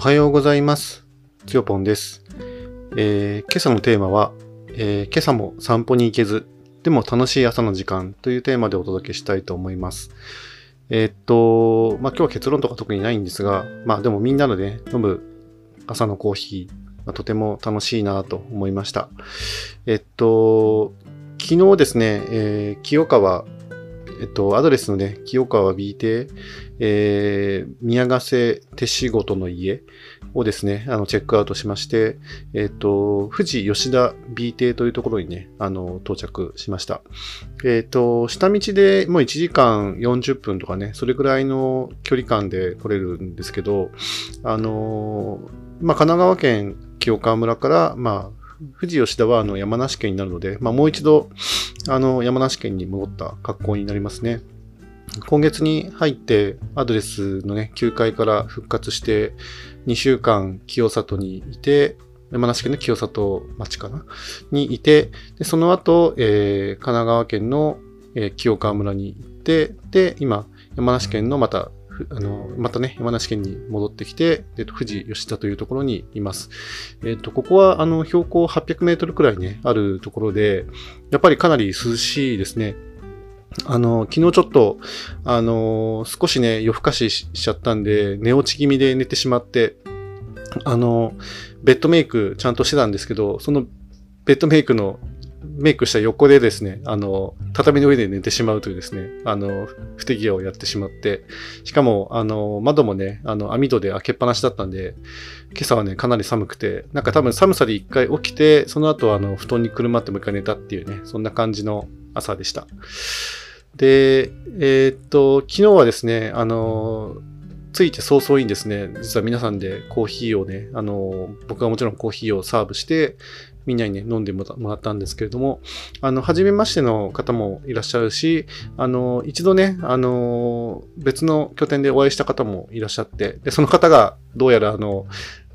はようございます。つよぽんです、えー今朝のテーマは、えー今朝も散歩に行けず、でも楽しい朝の時間というテーマでお届けしたいと思います。えーっと、まあ、今日は結論とか特にないんですが、まあでもみんなのね、飲む朝のコーヒー、まあとても楽しいなと思いました。えっと、昨日ですね、えー清川、えっと、アドレスのね、清川 B 邸、えー宮ヶ瀬手仕事の家をですね、あの、チェックアウトしまして、えっ、と、富士吉田 B 邸というところにね、あの、到着しました。えっ、と、下道でもう1時間40分とかね、それぐらいの距離感で来れるんですけど、あの、まあ、神奈川県清川村から、まあ、富士吉田はあの山梨県になるので、まあ、もう一度あの山梨県に戻った格好になりますね。今月に入ってアドレスのね、9階から復活して、2週間清里にいて、山梨県の清里町かな？にいて、でその後、えー神奈川県の、えー清川村に行って、で、今、山梨県のまた、あの、またね、山梨県に戻ってきて、えっと、富士吉田というところにいます。えっと、ここは、あの、標高800メートルくらいね、あるところで、やっぱりかなり涼しいですね。あの、昨日ちょっと、あの、少しね、夜更かししちゃったんで、寝落ち気味で寝てしまって、あの、ベッドメイクちゃんとしてたんですけど、そのベッドメイクの、メイクした横でですね、あの、畳の上で寝てしまうというですね、あの、不手際をやってしまって、しかも、あの、窓もね、あの、網戸で開けっぱなしだったんで、今朝はね、かなり寒くて、なんか多分寒さで一回起きて、その後は、あの、布団にくるまってもう一回寝たっていうね、そんな感じの朝でした。で、えーっと、昨日はですね、あの、ついて早々にですね、実は皆さんでコーヒーをね、あの、僕はもちろんコーヒーをサーブして、みんなにね、飲んでもらったんですけれども、あの、初めましての方もいらっしゃるし、あの、一度ね、あの、別の拠点でお会いした方もいらっしゃって、で、その方が、どうやらあの、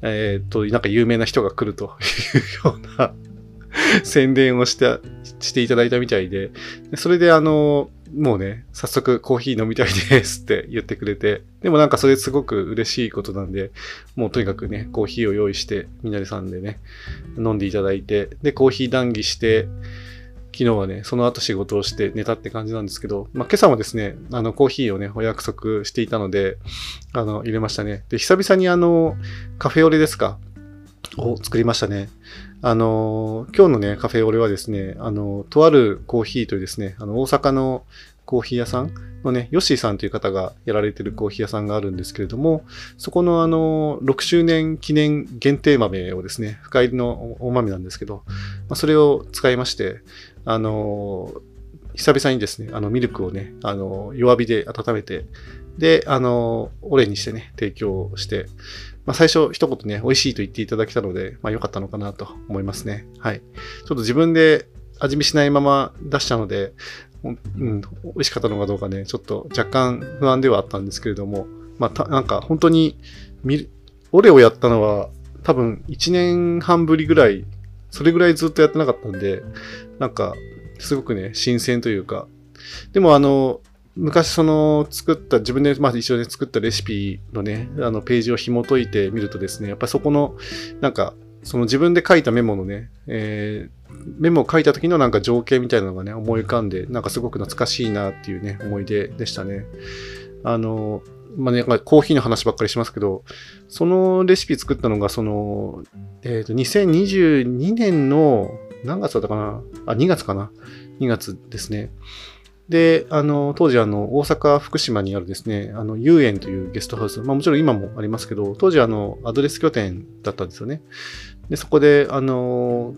えーっと、なんか有名な人が来るというような 宣伝をして、していただいたみたい、でそれであの、もうね、早速コーヒー飲みたいですって言ってくれて、でもなんかそれすごく嬉しいことなんで、もうとにかくね、コーヒーを用意して、みなりさんでね、飲んでいただいて、で、コーヒー談義して、昨日はね、その後仕事をして寝たって感じなんですけど、まあ、今朝もですね、あの、コーヒーをね、お約束していたので、あの、入れましたね。で、久々にあの、カフェオレですか？を作りましたね。あの、今日のね、カフェオレはですね、あの、とあるコーヒーというですね、あの、大阪のコーヒー屋さんのね、ヨッシーさんという方がやられてるコーヒー屋さんがあるんですけれども、そこのあの、6周年記念限定豆をですね、深入りのお豆なんですけど、まあ、それを使いまして、あの、久々にですね、あの、ミルクをね、あの、弱火で温めて、で、あの、オレにしてね、提供して、まあ、最初一言ね、美味しいと言っていただけたので、まあ、良かったのかなと思いますね。はい。ちょっと自分で味見しないまま出したので、うん、美味しかったのかどうかね、ちょっと若干不安ではあったんですけれども、まあ、たなんか本当にミル、オレをやったのは多分1年半ぶりぐらい、それぐらいずっとやってなかったんで、なんかすごくね、新鮮というか、でもあの、昔その作った、自分でまあ一緒に作ったレシピのね、あのページを紐解いてみるとですね、やっぱそこの、なんか、その自分で書いたメモのね、えーメモを書いた時のなんか情景みたいなのがね、思い浮かんで、なんかすごく懐かしいなっていうね、思い出でしたね。あの、まあね、コーヒーの話ばっかりしますけど、そのレシピ作ったのが、その、えっ、と、2022年の何月だったかな？あ、2月かな ?2 月ですね。で、あの、当時あの、大阪、福島にあるですね、あの、遊園というゲストハウス、まあもちろん今もありますけど、当時あの、アドレス拠点だったんですよね。で、そこで、あの、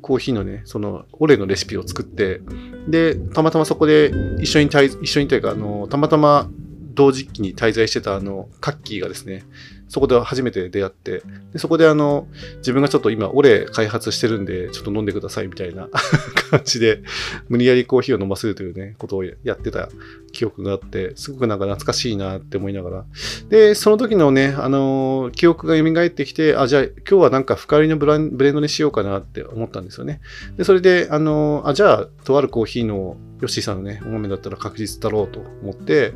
コーヒーのね、その、オレのレシピを作って、で、たまたまそこで一緒に、一緒にというか、あの、たまたま同時期に滞在してたあの、カッキーがですね、そこで初めて出会って、でそこであの、自分がちょっと今、オレ開発してるんで、ちょっと飲んでくださいみたいな 感じで、無理やりコーヒーを飲ませるというね、ことをやってた記憶があって、すごくなんか懐かしいなって思いながら。で、その時のね、あの記憶が蘇ってきて、あ、じゃあ今日はなんか深入りのブランブレンドにしようかなって思ったんですよね。で、それで、あのあ、じゃあ、とあるコーヒーのヨッシーさんのね、お豆だったら確実だろうと思って、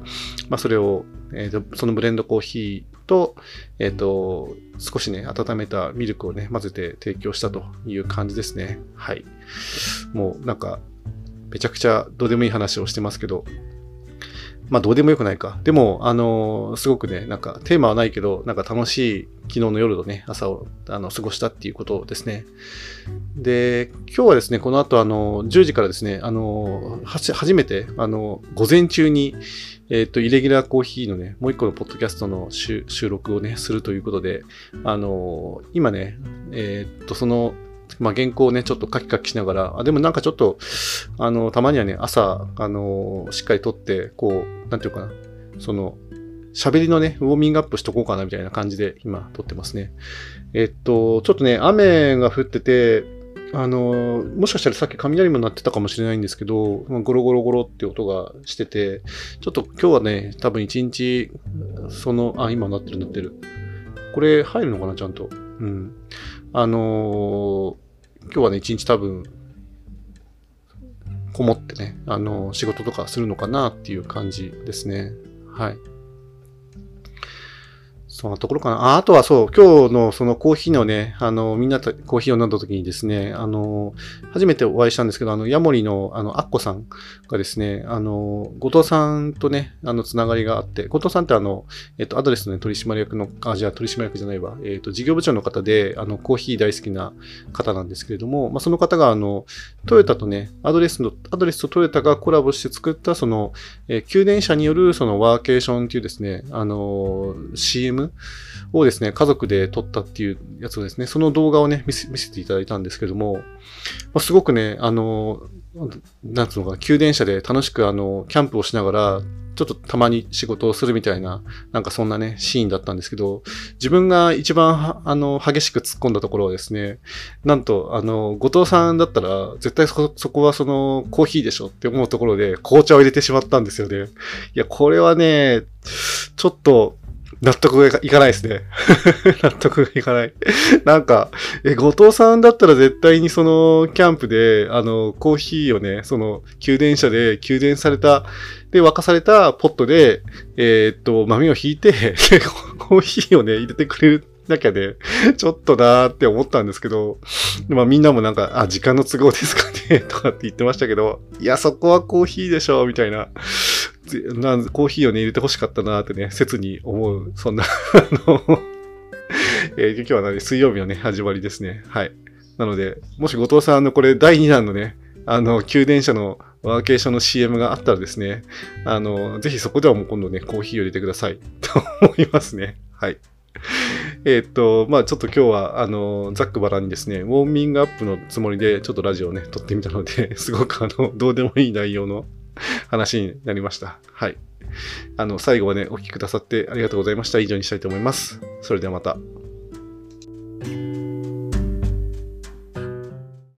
まあ、それを、えーと、そのブレンドコーヒーと、えっ、ー、と、少しね、温めたミルクをね、混ぜて提供したという感じですね。はい。もうなんか、めちゃくちゃどうでもいい話をしてますけど、まあどうでもよくないか。でも、あのー、すごくね、なんかテーマはないけど、なんか楽しい昨日の夜とね、朝をあの過ごしたっていうことですね。で、今日はですね、この後あの、10時からですね、あの、初めて、あの、午前中に、えっ、ー、と、イレギュラーコーヒーのね、もう一個のポッドキャストの収録をね、するということで、あの、今ね、えっ、ー、と、そのまあ、原稿をね、ちょっとカキカキしながら、あでもなんかちょっと、あの、たまにはね、朝、あの、しっかり撮って、こう、なんていうかな、その、喋りのね、ウォーミングアップしとこうかなみたいな感じで今撮ってますね。えっと、ちょっとね、雨が降ってて、あの、もしかしたらさっき雷も鳴ってたかもしれないんですけど、まゴロゴロゴロって音がしてて、ちょっと今日はね、多分一日、その、あ、今鳴ってる鳴ってる。これ入るのかな、ちゃんと。うん。あのー、今日はね、一日多分、こもってね、あのー、仕事とかするのかなっていう感じですね。はい。そんなところかな。ああとはそう、今日のそのコーヒーのね、あの、みんなとコーヒーを飲んだ時にですね、あの、初めてお会いしたんですけど、あの、ヤモリの、あの、アッコさんがですね、あの、後藤さんとね、あの、つながりがあって、後藤さんってあの、えっと、アドレスの、ね、取締役の、あ、じゃあ取締役じゃないわ、えっと、事業部長の方で、あの、コーヒー大好きな方なんですけれども、まあ、その方が、あの、トヨタとね、アドレスの、アドレスとトヨタがコラボして作った、その、えー、給電車による、その、ワーケーションっていうですね、あの、CM をですね、家族で撮ったっていうやつをですね、その動画をね、見せ見せていただいたんですけども、ま、すごくね、あの、なんつうのかな、給電車で楽しくあの、キャンプをしながら、ちょっとたまに仕事をするみたいな、なんかそんなね、シーンだったんですけど、自分が一番、あの、激しく突っ込んだところはですね、なんと、あの、後藤さんだったら、絶対そ、そこはその、コーヒーでしょって思うところで、紅茶を入れてしまったんですよね。いや、これはね、ちょっと、納得がいかないですね。納得がいかない。なんか、え、後藤さんだったら絶対にその、キャンプで、あの、コーヒーをね、その、給電車で、給電された、で、沸かされたポットで、えー、っと、豆を引いて、コーヒーをね、入れてくれるなきゃね、ちょっとなーって思ったんですけど、まあみんなもなんか、あ、時間の都合ですかねとかって言ってましたけど、いや、そこはコーヒーでしょみたいな。なコーヒーをね、入れて欲しかったなーってね、切に思う、そんなあの えー、今日は何水曜日のね、始まりですね。はい。なので、もし後藤さんのこれ第2弾のね、あの、給電車のワーケーションの CM があったらですね、あの、ぜひそこではもう今度ね、コーヒーを入れてください。と思いますね。はい。えっと、まあちょっと今日は、あの、ざっくばらんにですね、ウォーミングアップのつもりで、ちょっとラジオをね、撮ってみたので、すごくあの、どうでもいい内容の 話になりました。はい。あの、最後までお聴きくださってありがとうございました。以上にしたいと思います。それではまた。